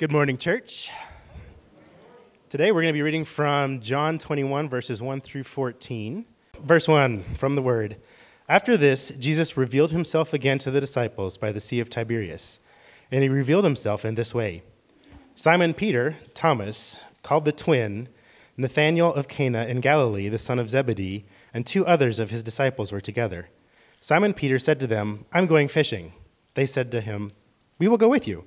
Good morning, church. Today we're going to be reading from John 21, verses 1 through 14. Verse 1 from the Word. After this, Jesus revealed himself again to the disciples by the Sea of Tiberias, and he revealed himself in this way Simon Peter, Thomas, called the twin, Nathanael of Cana in Galilee, the son of Zebedee, and two others of his disciples were together. Simon Peter said to them, I'm going fishing. They said to him, We will go with you.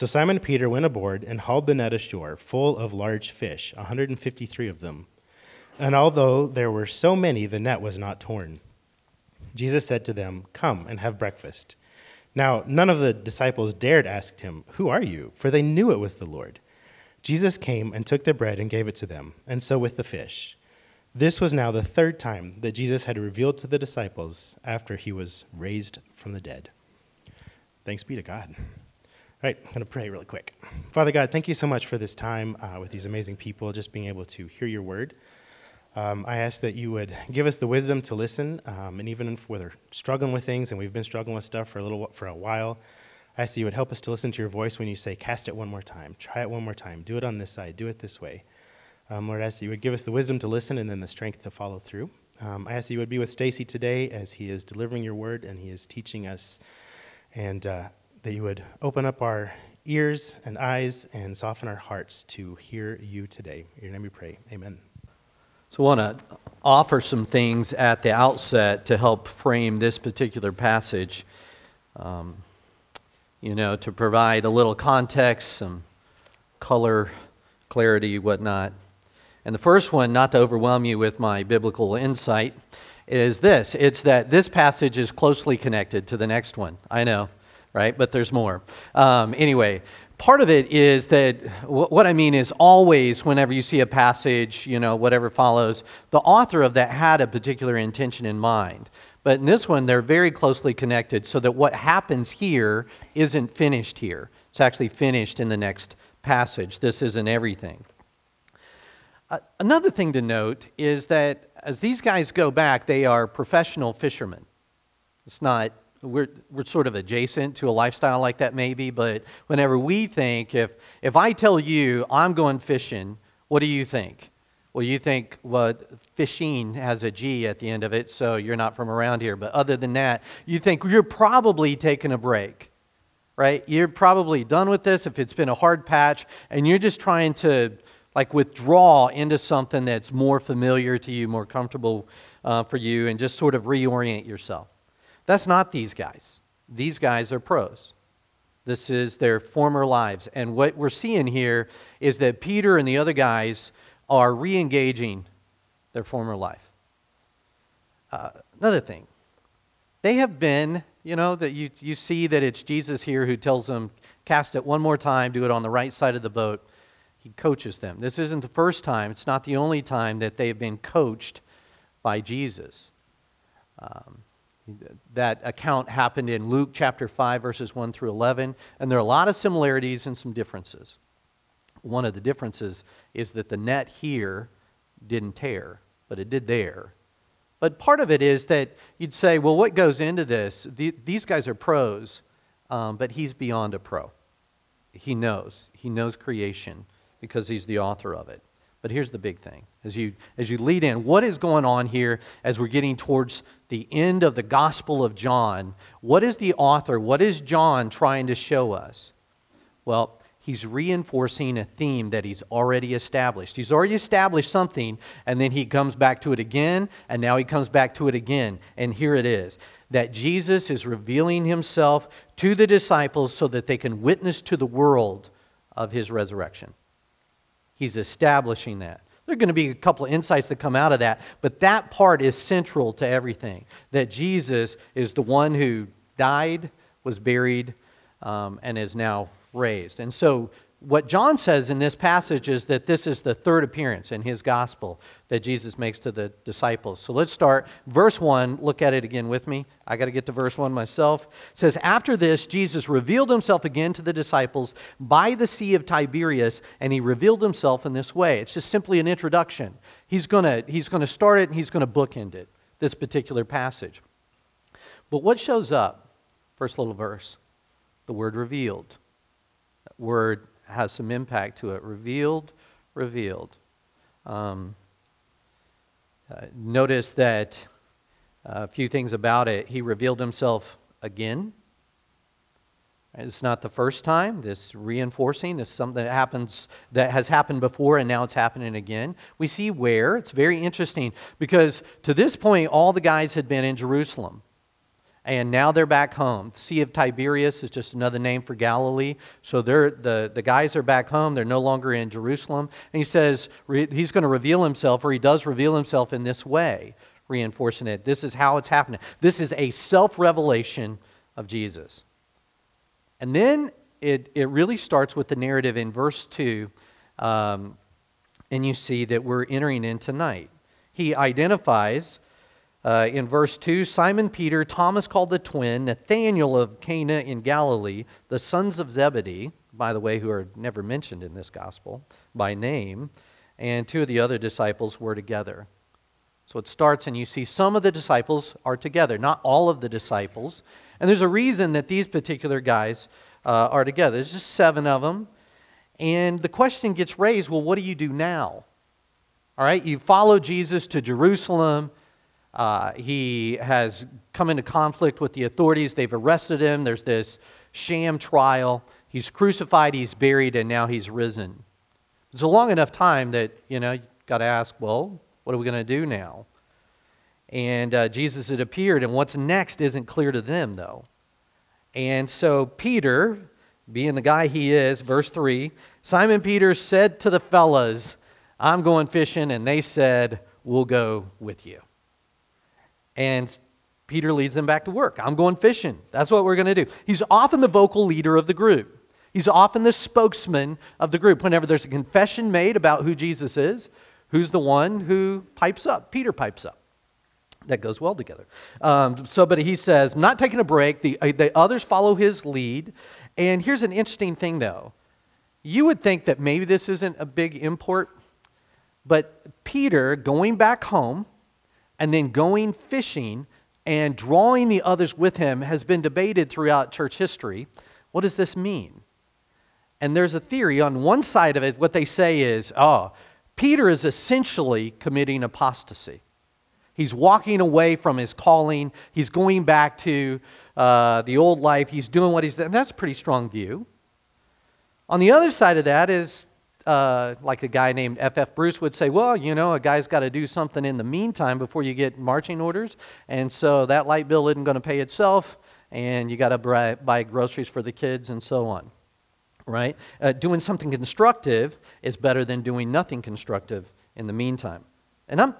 So Simon Peter went aboard and hauled the net ashore, full of large fish, 153 of them. And although there were so many, the net was not torn. Jesus said to them, Come and have breakfast. Now, none of the disciples dared ask him, Who are you? For they knew it was the Lord. Jesus came and took the bread and gave it to them, and so with the fish. This was now the third time that Jesus had revealed to the disciples after he was raised from the dead. Thanks be to God. All right, I'm going to pray really quick. Father God, thank you so much for this time uh, with these amazing people, just being able to hear your word. Um, I ask that you would give us the wisdom to listen, um, and even if we're struggling with things, and we've been struggling with stuff for a little for a while, I ask that you would help us to listen to your voice when you say, "Cast it one more time, try it one more time, do it on this side, do it this way." Um, Lord, I ask that you would give us the wisdom to listen and then the strength to follow through. Um, I ask that you would be with Stacy today as he is delivering your word and he is teaching us, and uh, that you would open up our ears and eyes and soften our hearts to hear you today. In your name we pray. Amen. So I want to offer some things at the outset to help frame this particular passage. Um, you know, to provide a little context, some color, clarity, whatnot. And the first one, not to overwhelm you with my biblical insight, is this it's that this passage is closely connected to the next one. I know right? But there's more. Um, anyway, part of it is that what I mean is always, whenever you see a passage, you know, whatever follows, the author of that had a particular intention in mind. But in this one, they're very closely connected so that what happens here isn't finished here. It's actually finished in the next passage. This isn't everything. Another thing to note is that as these guys go back, they are professional fishermen. It's not we're, we're sort of adjacent to a lifestyle like that maybe but whenever we think if if i tell you i'm going fishing what do you think? Well you think well fishing has a g at the end of it so you're not from around here. But other than that you think you're probably taking a break right? You're probably done with this if it's been a hard patch and you're just trying to like withdraw into something that's more familiar to you more comfortable uh, for you and just sort of reorient yourself that's not these guys. These guys are pros. This is their former lives. And what we're seeing here is that Peter and the other guys are re engaging their former life. Uh, another thing, they have been, you know, that you, you see that it's Jesus here who tells them, cast it one more time, do it on the right side of the boat. He coaches them. This isn't the first time, it's not the only time that they've been coached by Jesus. Um, that account happened in Luke chapter 5, verses 1 through 11, and there are a lot of similarities and some differences. One of the differences is that the net here didn't tear, but it did there. But part of it is that you'd say, well, what goes into this? The, these guys are pros, um, but he's beyond a pro. He knows. He knows creation because he's the author of it. But here's the big thing as you, as you lead in what is going on here as we're getting towards the end of the Gospel of John? What is the author, what is John trying to show us? Well, he's reinforcing a theme that he's already established. He's already established something, and then he comes back to it again, and now he comes back to it again. And here it is that Jesus is revealing himself to the disciples so that they can witness to the world of his resurrection. He's establishing that. There are going to be a couple of insights that come out of that, but that part is central to everything. That Jesus is the one who died, was buried, um, and is now raised. And so, what John says in this passage is that this is the third appearance in his gospel that Jesus makes to the disciples. So let's start. Verse 1, look at it again with me. I got to get to verse 1 myself. It says, After this, Jesus revealed himself again to the disciples by the Sea of Tiberias, and he revealed himself in this way. It's just simply an introduction. He's going to he's going to start it and he's going to bookend it, this particular passage. But what shows up? First little verse the word revealed. That word has some impact to it. Revealed, revealed. Um, uh, notice that uh, a few things about it. He revealed himself again. It's not the first time. This reinforcing is something that happens that has happened before and now it's happening again. We see where. It's very interesting because to this point, all the guys had been in Jerusalem and now they're back home. The Sea of Tiberias is just another name for Galilee. So they're, the, the guys are back home. They're no longer in Jerusalem. And he says re, he's going to reveal himself, or he does reveal himself in this way, reinforcing it. This is how it's happening. This is a self revelation of Jesus. And then it, it really starts with the narrative in verse 2. Um, and you see that we're entering in tonight. He identifies uh, in verse 2, Simon Peter, Thomas called the twin, Nathanael of Cana in Galilee, the sons of Zebedee, by the way, who are never mentioned in this gospel by name, and two of the other disciples were together. So it starts, and you see some of the disciples are together, not all of the disciples. And there's a reason that these particular guys uh, are together. There's just seven of them. And the question gets raised well, what do you do now? All right, you follow Jesus to Jerusalem. Uh, he has come into conflict with the authorities. They've arrested him. There's this sham trial. He's crucified, he's buried, and now he's risen. It's a long enough time that, you know, you got to ask, well, what are we going to do now? And uh, Jesus had appeared, and what's next isn't clear to them, though. And so Peter, being the guy he is, verse 3 Simon Peter said to the fellas, I'm going fishing, and they said, We'll go with you. And Peter leads them back to work. I'm going fishing. That's what we're going to do. He's often the vocal leader of the group. He's often the spokesman of the group. Whenever there's a confession made about who Jesus is, who's the one who pipes up? Peter pipes up. That goes well together. Um, so, but he says, not taking a break. The, uh, the others follow his lead. And here's an interesting thing, though. You would think that maybe this isn't a big import, but Peter going back home and then going fishing and drawing the others with him has been debated throughout church history. What does this mean? And there's a theory on one side of it, what they say is, oh, Peter is essentially committing apostasy. He's walking away from his calling. He's going back to uh, the old life. He's doing what he's done. That's a pretty strong view. On the other side of that is uh, like a guy named F.F. Bruce would say, well, you know, a guy's got to do something in the meantime before you get marching orders. And so that light bill isn't going to pay itself, and you got to buy, buy groceries for the kids and so on. Right? Uh, doing something constructive is better than doing nothing constructive in the meantime. And I'm,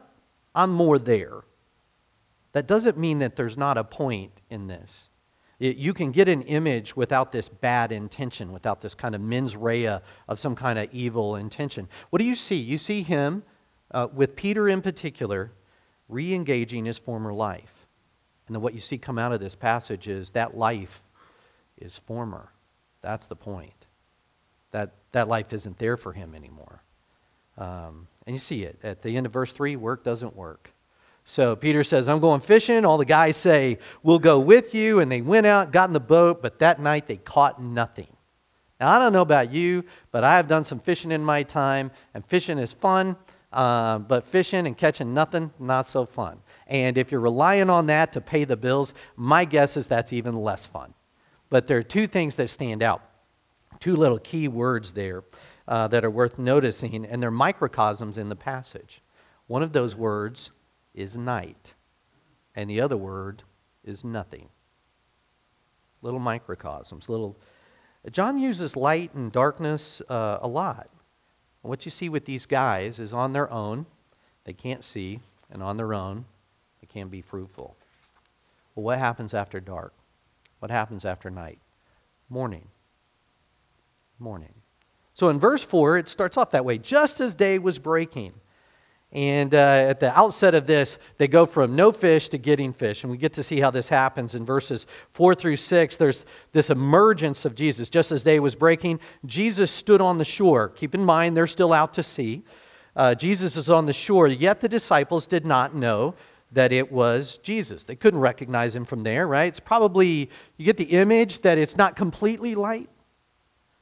I'm more there. That doesn't mean that there's not a point in this. It, you can get an image without this bad intention, without this kind of mens rea of some kind of evil intention. What do you see? You see him, uh, with Peter in particular, re engaging his former life. And then what you see come out of this passage is that life is former. That's the point. That, that life isn't there for him anymore. Um, and you see it. At the end of verse 3, work doesn't work. So Peter says, I'm going fishing. All the guys say, We'll go with you. And they went out, got in the boat, but that night they caught nothing. Now, I don't know about you, but I have done some fishing in my time, and fishing is fun, uh, but fishing and catching nothing, not so fun. And if you're relying on that to pay the bills, my guess is that's even less fun. But there are two things that stand out. two little key words there uh, that are worth noticing, and they're microcosms in the passage. One of those words is night, and the other word is nothing. Little microcosms, little. John uses light and darkness uh, a lot. what you see with these guys is on their own, they can't see, and on their own, they can't be fruitful. Well, what happens after dark? What happens after night? Morning. Morning. So in verse 4, it starts off that way just as day was breaking. And uh, at the outset of this, they go from no fish to getting fish. And we get to see how this happens in verses 4 through 6. There's this emergence of Jesus. Just as day was breaking, Jesus stood on the shore. Keep in mind, they're still out to sea. Uh, Jesus is on the shore, yet the disciples did not know that it was Jesus. They couldn't recognize him from there, right? It's probably, you get the image that it's not completely light.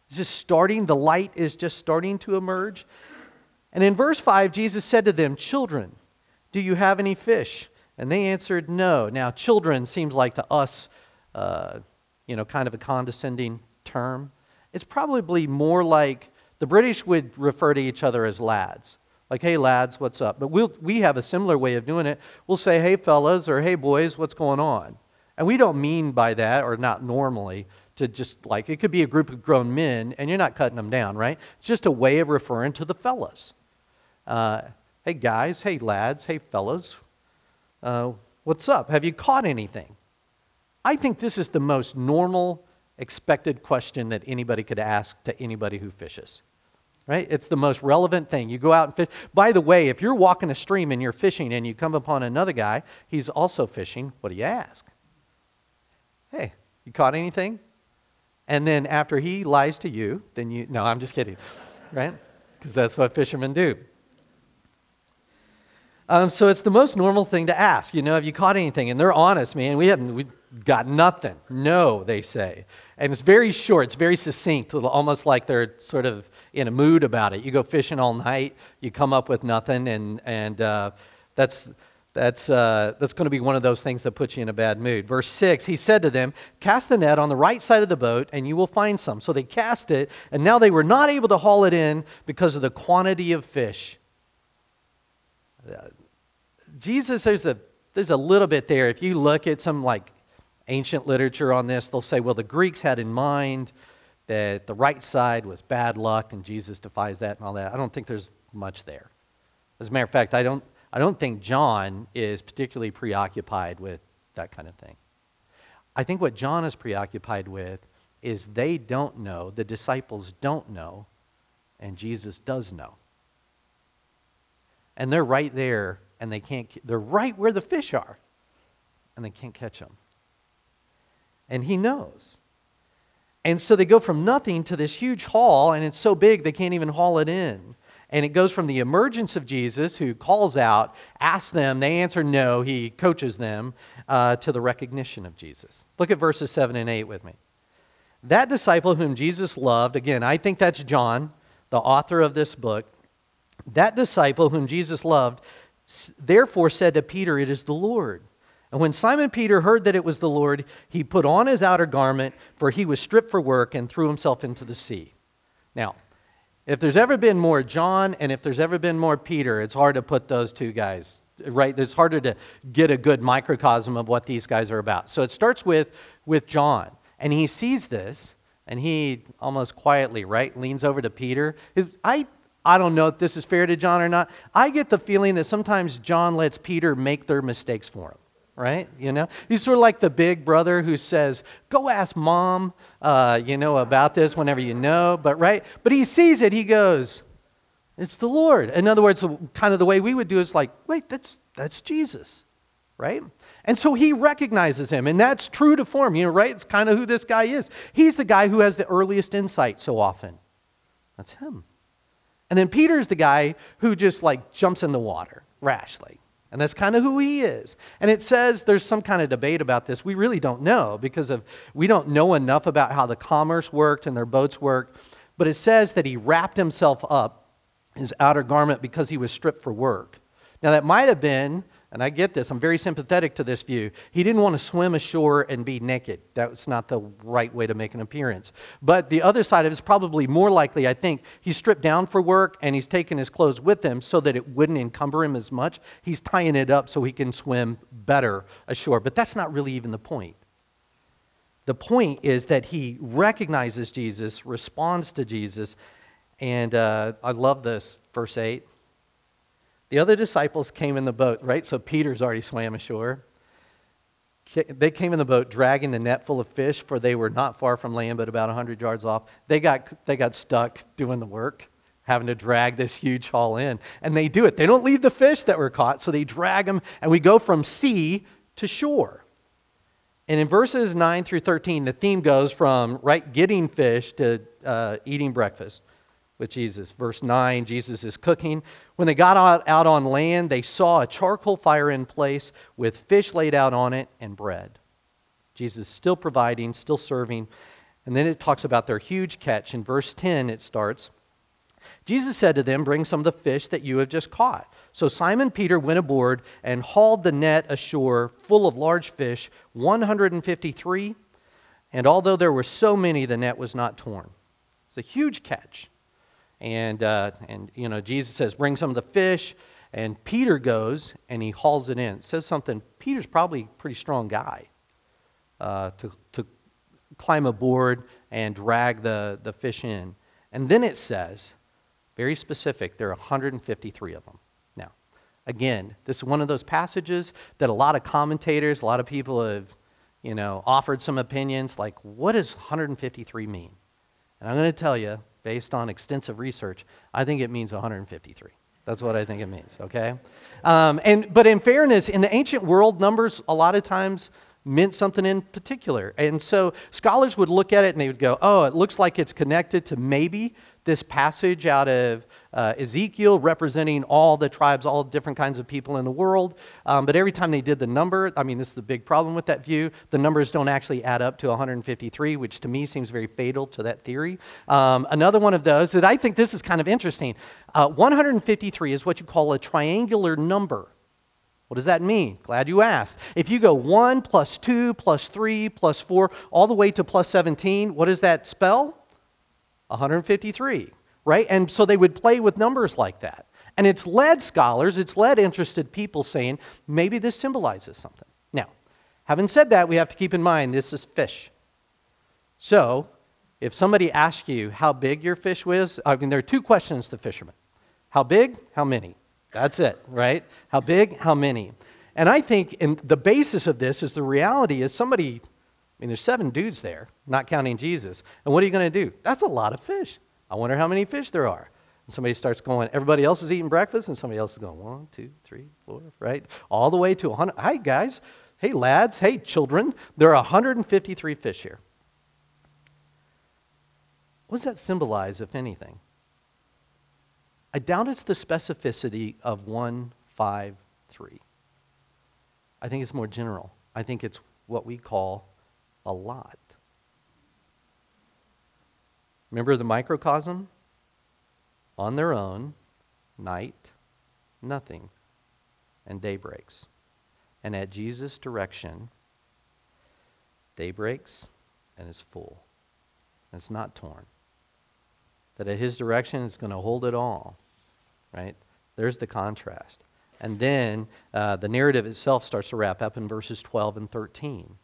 It's just starting, the light is just starting to emerge. And in verse 5, Jesus said to them, Children, do you have any fish? And they answered, No. Now, children seems like to us, uh, you know, kind of a condescending term. It's probably more like the British would refer to each other as lads. Like, hey, lads, what's up? But we'll, we have a similar way of doing it. We'll say, hey, fellas, or hey, boys, what's going on? And we don't mean by that, or not normally, to just like, it could be a group of grown men, and you're not cutting them down, right? It's just a way of referring to the fellas. Uh, hey, guys, hey, lads, hey, fellas, uh, what's up? Have you caught anything? I think this is the most normal, expected question that anybody could ask to anybody who fishes right? It's the most relevant thing. You go out and fish. By the way, if you're walking a stream and you're fishing and you come upon another guy, he's also fishing, what do you ask? Hey, you caught anything? And then after he lies to you, then you, no, I'm just kidding, right? Because that's what fishermen do. Um, so it's the most normal thing to ask. You know, have you caught anything? And they're honest, man. We haven't, we got nothing. No, they say. And it's very short, it's very succinct, almost like they're sort of in a mood about it. You go fishing all night, you come up with nothing, and, and uh, that's, that's, uh, that's going to be one of those things that puts you in a bad mood. Verse 6 He said to them, Cast the net on the right side of the boat, and you will find some. So they cast it, and now they were not able to haul it in because of the quantity of fish. Jesus, there's a, there's a little bit there. If you look at some like ancient literature on this, they'll say, well, the Greeks had in mind that the right side was bad luck, and Jesus defies that and all that. I don't think there's much there. As a matter of fact, I don't, I don't think John is particularly preoccupied with that kind of thing. I think what John is preoccupied with is they don't know, the disciples don't know, and Jesus does know. And they're right there, and they can't, they're right where the fish are, and they can't catch them. And he knows. And so they go from nothing to this huge haul, and it's so big they can't even haul it in. And it goes from the emergence of Jesus, who calls out, asks them, they answer no, he coaches them, uh, to the recognition of Jesus. Look at verses 7 and 8 with me. That disciple whom Jesus loved, again, I think that's John, the author of this book. That disciple whom Jesus loved, therefore said to Peter, It is the Lord. And when Simon Peter heard that it was the Lord, he put on his outer garment, for he was stripped for work, and threw himself into the sea. Now, if there's ever been more John and if there's ever been more Peter, it's hard to put those two guys, right? It's harder to get a good microcosm of what these guys are about. So it starts with, with John, and he sees this, and he almost quietly, right, leans over to Peter. I, I don't know if this is fair to John or not. I get the feeling that sometimes John lets Peter make their mistakes for him right? You know, he's sort of like the big brother who says, "Go ask mom, uh, you know, about this whenever you know." But right, but he sees it. He goes, "It's the Lord." In other words, kind of the way we would do is like, "Wait, that's that's Jesus," right? And so he recognizes him, and that's true to form, you know, right? It's kind of who this guy is. He's the guy who has the earliest insight so often. That's him. And then Peter's the guy who just like jumps in the water rashly. And that's kind of who he is. And it says there's some kind of debate about this. We really don't know because of we don't know enough about how the commerce worked and their boats worked. But it says that he wrapped himself up his outer garment because he was stripped for work. Now that might have been and I get this, I'm very sympathetic to this view. He didn't want to swim ashore and be naked. That's not the right way to make an appearance. But the other side of it is probably more likely, I think, he's stripped down for work and he's taken his clothes with him so that it wouldn't encumber him as much. He's tying it up so he can swim better ashore. But that's not really even the point. The point is that he recognizes Jesus, responds to Jesus, and uh, I love this, verse 8. The other disciples came in the boat, right? So Peter's already swam ashore. They came in the boat dragging the net full of fish, for they were not far from land, but about 100 yards off. They got, they got stuck doing the work, having to drag this huge haul in. And they do it. They don't leave the fish that were caught, so they drag them, and we go from sea to shore. And in verses 9 through 13, the theme goes from right getting fish to uh, eating breakfast with Jesus. Verse 9, Jesus is cooking. When they got out, out on land, they saw a charcoal fire in place with fish laid out on it and bread. Jesus is still providing, still serving. And then it talks about their huge catch. In verse 10, it starts Jesus said to them, Bring some of the fish that you have just caught. So Simon Peter went aboard and hauled the net ashore full of large fish, 153. And although there were so many, the net was not torn. It's a huge catch. And, uh, and you know, Jesus says, Bring some of the fish. And Peter goes and he hauls it in. Says something. Peter's probably a pretty strong guy uh, to, to climb aboard and drag the, the fish in. And then it says, very specific, there are 153 of them. Now, again, this is one of those passages that a lot of commentators, a lot of people have, you know, offered some opinions like, what does 153 mean? And I'm going to tell you, based on extensive research, I think it means 153. That's what I think it means, okay? Um, and, but in fairness, in the ancient world, numbers a lot of times meant something in particular. And so scholars would look at it and they would go, oh, it looks like it's connected to maybe this passage out of uh, Ezekiel representing all the tribes, all different kinds of people in the world. Um, but every time they did the number, I mean, this is the big problem with that view, the numbers don't actually add up to 153, which to me seems very fatal to that theory. Um, another one of those that I think this is kind of interesting uh, 153 is what you call a triangular number. What does that mean? Glad you asked. If you go 1 plus 2 plus 3 plus 4 all the way to plus 17, what does that spell? 153, right? And so they would play with numbers like that. And it's led scholars, it's led interested people saying maybe this symbolizes something. Now, having said that, we have to keep in mind this is fish. So, if somebody asks you how big your fish was, I mean, there are two questions to fishermen how big, how many? That's it, right? How big, how many? And I think in the basis of this is the reality is somebody I mean, there's seven dudes there, not counting Jesus. And what are you going to do? That's a lot of fish. I wonder how many fish there are. And somebody starts going, everybody else is eating breakfast, and somebody else is going, one, two, three, four, right? All the way to 100. Hi, guys. Hey, lads. Hey, children. There are 153 fish here. What does that symbolize, if anything? I doubt it's the specificity of 153. I think it's more general. I think it's what we call a lot. Remember the microcosm? On their own, night, nothing, and day breaks. And at Jesus' direction, day breaks and is full. And it's not torn. That at his direction is going to hold it all, right? There's the contrast. And then uh, the narrative itself starts to wrap up in verses 12 and 13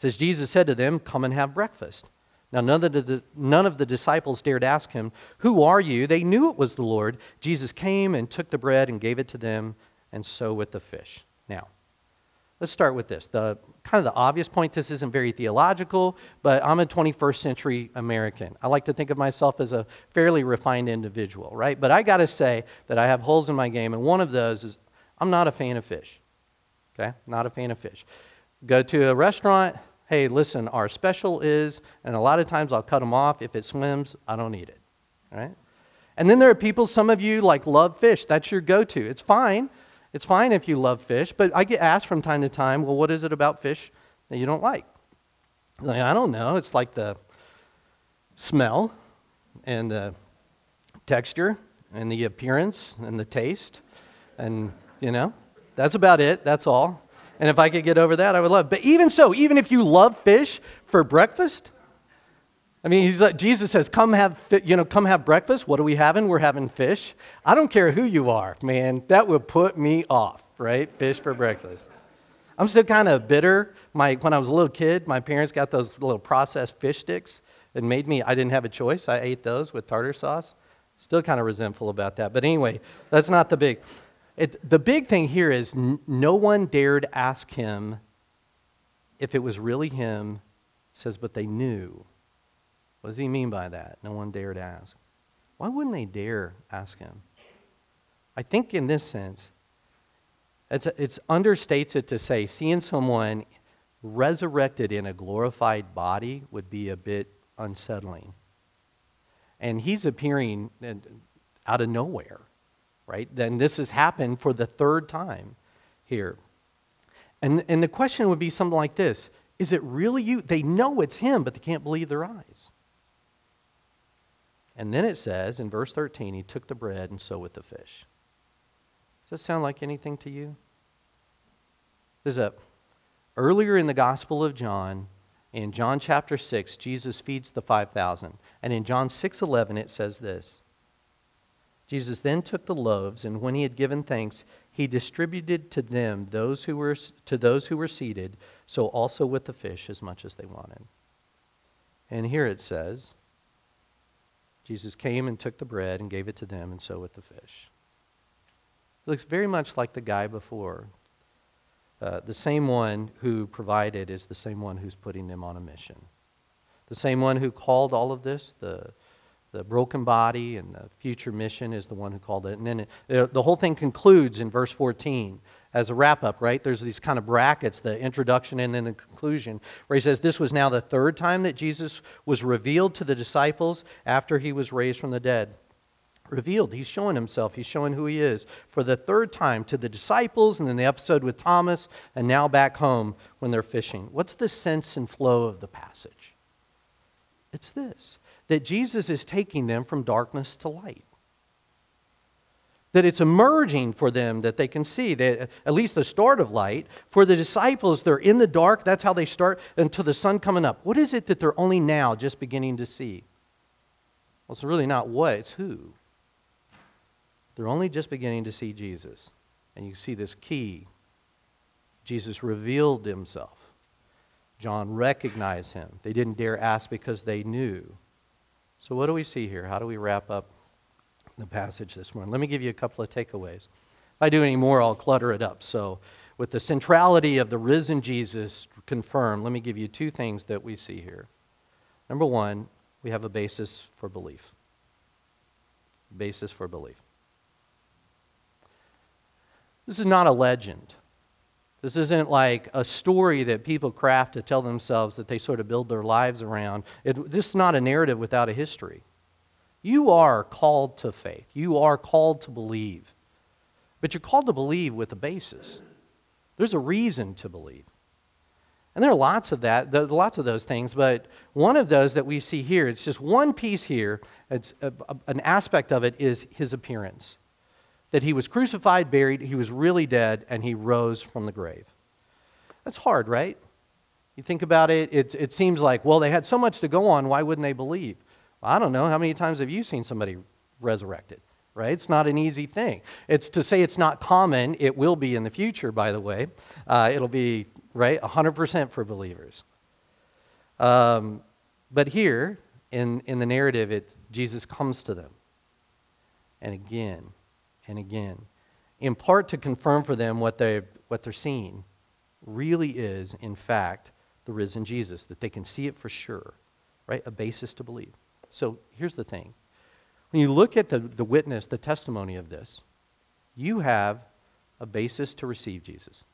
says Jesus said to them, "Come and have breakfast." Now, none of, the, none of the disciples dared ask him, Who are you? They knew it was the Lord. Jesus came and took the bread and gave it to them, and so with the fish. Now, let's start with this. The kind of the obvious point, this isn't very theological, but I'm a 21st century American. I like to think of myself as a fairly refined individual, right? But I got to say that I have holes in my game, and one of those is I'm not a fan of fish. Okay? Not a fan of fish. Go to a restaurant, hey, listen, our special is, and a lot of times I'll cut them off. If it swims, I don't eat it. Right? And then there are people, some of you like love fish. That's your go to. It's fine. It's fine if you love fish, but I get asked from time to time, well, what is it about fish that you don't like? like I don't know. It's like the smell and the texture and the appearance and the taste. And, you know, That's about it. That's all. And if I could get over that, I would love. But even so, even if you love fish for breakfast, I mean, he's like, Jesus says, "Come have, you know, come have breakfast." What are we having? We're having fish. I don't care who you are, man. That would put me off, right? Fish for breakfast. I'm still kind of bitter. My, when I was a little kid, my parents got those little processed fish sticks and made me. I didn't have a choice. I ate those with tartar sauce. Still kind of resentful about that. But anyway, that's not the big. It, the big thing here is n- no one dared ask him if it was really him. says, but they knew. What does he mean by that? No one dared ask. Why wouldn't they dare ask him? I think in this sense, it's, it's understates it to say seeing someone resurrected in a glorified body would be a bit unsettling and he's appearing out of nowhere, right? Then this has happened for the third time here. And, and the question would be something like this Is it really you? They know it's him, but they can't believe their eyes. And then it says in verse 13, he took the bread and so with the fish. Does that sound like anything to you? There's a earlier in the Gospel of John, in John chapter 6, Jesus feeds the 5,000. And in John 6:11 it says this. Jesus then took the loaves and when he had given thanks, he distributed to them those who were to those who were seated, so also with the fish as much as they wanted. And here it says, Jesus came and took the bread and gave it to them and so with the fish. It looks very much like the guy before uh, the same one who provided is the same one who's putting them on a mission. The same one who called all of this, the, the broken body and the future mission, is the one who called it. And then it, the whole thing concludes in verse 14 as a wrap up, right? There's these kind of brackets, the introduction and then the conclusion, where he says, This was now the third time that Jesus was revealed to the disciples after he was raised from the dead revealed. He's showing himself, he's showing who he is for the third time to the disciples, and then the episode with Thomas, and now back home when they're fishing. What's the sense and flow of the passage? It's this that Jesus is taking them from darkness to light. That it's emerging for them that they can see, that at least the start of light. For the disciples, they're in the dark. That's how they start until the sun coming up. What is it that they're only now just beginning to see? Well, it's really not what, it's who. They're only just beginning to see Jesus. And you see this key. Jesus revealed himself. John recognized him. They didn't dare ask because they knew. So, what do we see here? How do we wrap up the passage this morning? Let me give you a couple of takeaways. If I do any more, I'll clutter it up. So, with the centrality of the risen Jesus confirmed, let me give you two things that we see here. Number one, we have a basis for belief. Basis for belief. This is not a legend. This isn't like a story that people craft to tell themselves that they sort of build their lives around. It, this is not a narrative without a history. You are called to faith, you are called to believe. But you're called to believe with a basis. There's a reason to believe. And there are lots of that, lots of those things, but one of those that we see here, it's just one piece here, it's a, a, an aspect of it is his appearance that he was crucified, buried, he was really dead, and he rose from the grave. That's hard, right? You think about it, it, it seems like, well, they had so much to go on, why wouldn't they believe? I don't know. How many times have you seen somebody resurrected? Right? It's not an easy thing. It's to say it's not common. It will be in the future, by the way. Uh, it'll be, right, 100% for believers. Um, but here, in, in the narrative, it, Jesus comes to them. And again, and again, in part to confirm for them what, they, what they're seeing really is, in fact, the risen Jesus, that they can see it for sure, right? A basis to believe. So here's the thing when you look at the, the witness, the testimony of this, you have a basis to receive Jesus.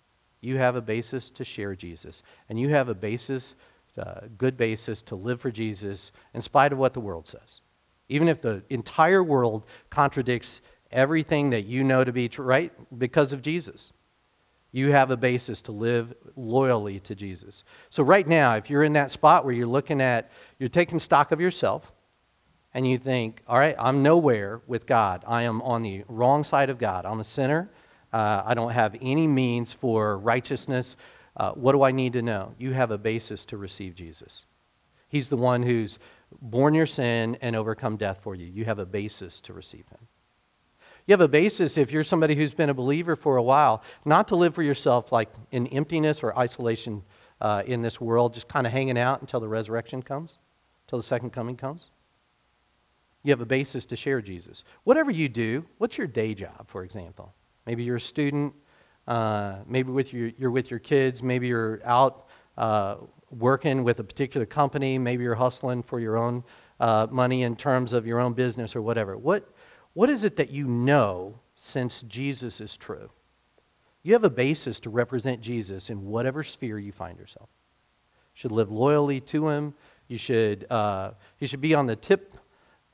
You have a basis to share Jesus. And you have a basis, uh, good basis to live for Jesus in spite of what the world says. Even if the entire world contradicts everything that you know to be true, right? Because of Jesus. You have a basis to live loyally to Jesus. So, right now, if you're in that spot where you're looking at, you're taking stock of yourself, and you think, all right, I'm nowhere with God. I am on the wrong side of God. I'm a sinner. Uh, I don't have any means for righteousness. Uh, what do I need to know? You have a basis to receive Jesus. He's the one who's borne your sin and overcome death for you. You have a basis to receive him. You have a basis if you're somebody who's been a believer for a while, not to live for yourself like in emptiness or isolation uh, in this world, just kind of hanging out until the resurrection comes, until the second coming comes. You have a basis to share Jesus. Whatever you do, what's your day job, for example? Maybe you're a student, uh, maybe with your, you're with your kids, maybe you're out uh, working with a particular company, maybe you're hustling for your own uh, money in terms of your own business or whatever. What, what is it that you know since Jesus is true? You have a basis to represent Jesus in whatever sphere you find yourself. You should live loyally to him. You should, uh, you should be on the tip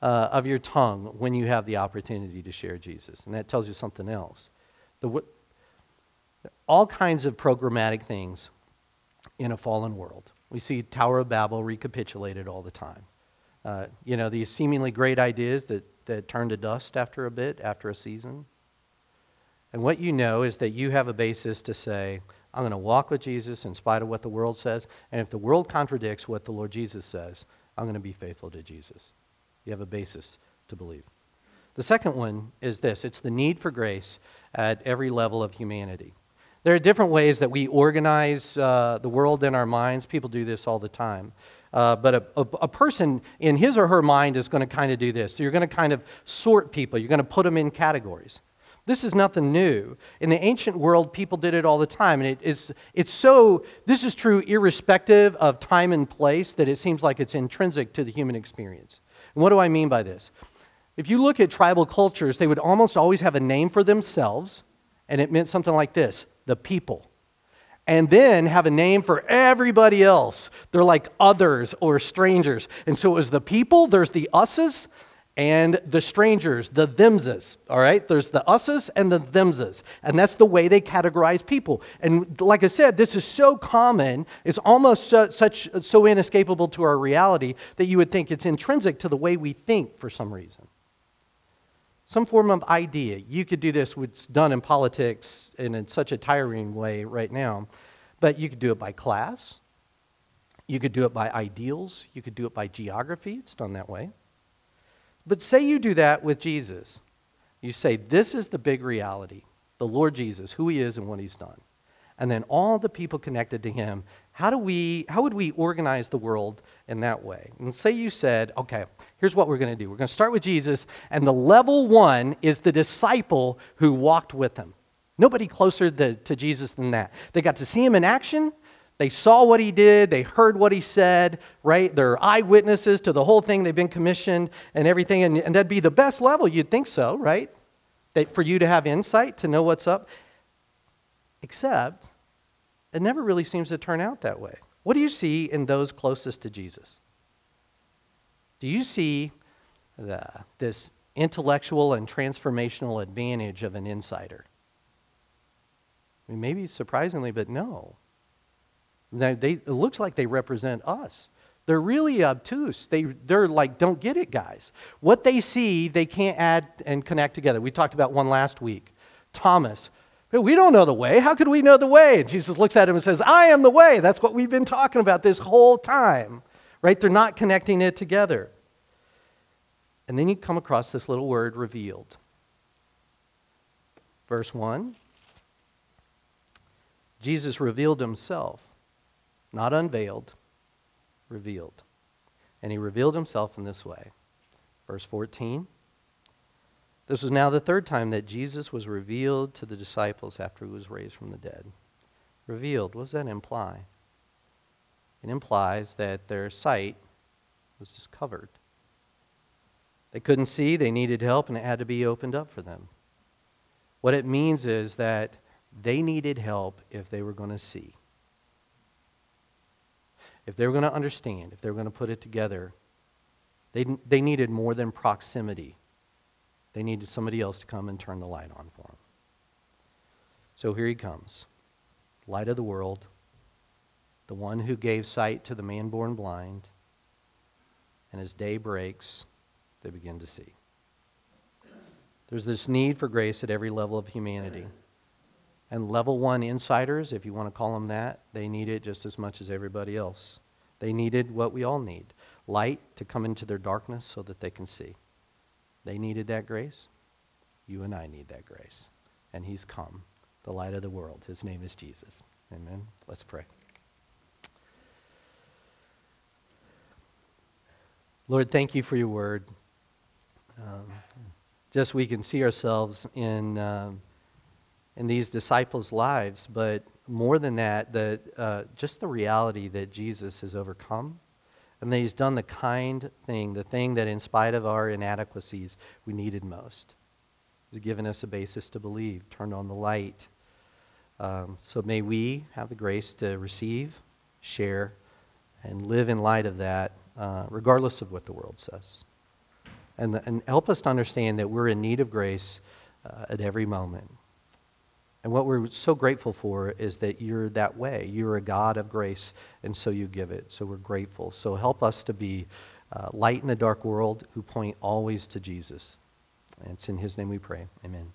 uh, of your tongue when you have the opportunity to share Jesus. And that tells you something else. The, all kinds of programmatic things in a fallen world. We see Tower of Babel recapitulated all the time. Uh, you know, these seemingly great ideas that, that turn to dust after a bit, after a season. And what you know is that you have a basis to say, I'm going to walk with Jesus in spite of what the world says. And if the world contradicts what the Lord Jesus says, I'm going to be faithful to Jesus. You have a basis to believe. The second one is this it's the need for grace at every level of humanity. There are different ways that we organize uh, the world in our minds. People do this all the time. Uh, but a, a, a, person in his or her mind is going to kind of do this. So you're going to kind of sort people, you're going to put them in categories. This is nothing new. In the ancient world, people did it all the time. And it is, it's so, this is true irrespective of time and place that it seems like it's intrinsic to the human experience. And what do I mean by this? If you look at tribal cultures, they would almost always have a name for themselves, and it meant something like this the people. And then have a name for everybody else. They're like others or strangers. And so it was the people, there's the us's, and the strangers, the themses. All right? There's the us's and the themses. And that's the way they categorize people. And like I said, this is so common, it's almost so, such, so inescapable to our reality that you would think it's intrinsic to the way we think for some reason some form of idea. You could do this, what's done in politics and in such a tiring way right now, but you could do it by class. You could do it by ideals. You could do it by geography. It's done that way. But say you do that with Jesus. You say, This is the big reality the Lord Jesus, who he is and what he's done. And then all the people connected to him how do we how would we organize the world in that way? And say you said okay here's what we're going to do. We're going to start with jesus and the level one is the disciple who walked with him. Nobody closer to, to jesus than that. They got to see him in action they saw what he did they heard what he said right they're eyewitnesses to the whole thing they've been commissioned and everything and, and that'd be the best level you'd think so right that for you to have insight to know what's up Except it never really seems to turn out that way. What do you see in those closest to Jesus? Do you see the, this intellectual and transformational advantage of an insider? I mean, maybe surprisingly, but no. They, they, it looks like they represent us. They're really obtuse. They, they're like, don't get it, guys. What they see, they can't add and connect together. We talked about one last week. Thomas, we don't know the way. How could we know the way? And Jesus looks at him and says, I am the way. That's what we've been talking about this whole time. Right? They're not connecting it together. And then you come across this little word revealed. Verse 1 Jesus revealed himself, not unveiled, revealed. And he revealed himself in this way. Verse 14 this was now the third time that Jesus was revealed to the disciples after he was raised from the dead. Revealed, what does that imply? It implies that their sight was just covered. They couldn't see, they needed help, and it had to be opened up for them. What it means is that they needed help if they were going to see. If they were going to understand, if they were going to put it together, they, they needed more than proximity they needed somebody else to come and turn the light on for them. So here he comes light of the world, the one who gave sight to the man born blind. And as day breaks, they begin to see. There's this need for grace at every level of humanity. And level one insiders, if you want to call them that, they need it just as much as everybody else. They needed what we all need light to come into their darkness so that they can see. They needed that grace. You and I need that grace. And He's come, the light of the world. His name is Jesus. Amen. Let's pray. Lord, thank you for your word. Um, just we can see ourselves in, um, in these disciples' lives, but more than that, the, uh, just the reality that Jesus has overcome and that he's done the kind thing, the thing that in spite of our inadequacies we needed most. He's given us a basis to believe, turned on the light. Um, so may we have the grace to receive, share, and live in light of that, uh, regardless of what the world says. And, and help us to understand that we're in need of grace uh, at every moment. And what we're so grateful for is that you're that way. You're a God of grace, and so you give it. So we're grateful. So help us to be uh, light in a dark world who point always to Jesus. And it's in his name we pray. Amen.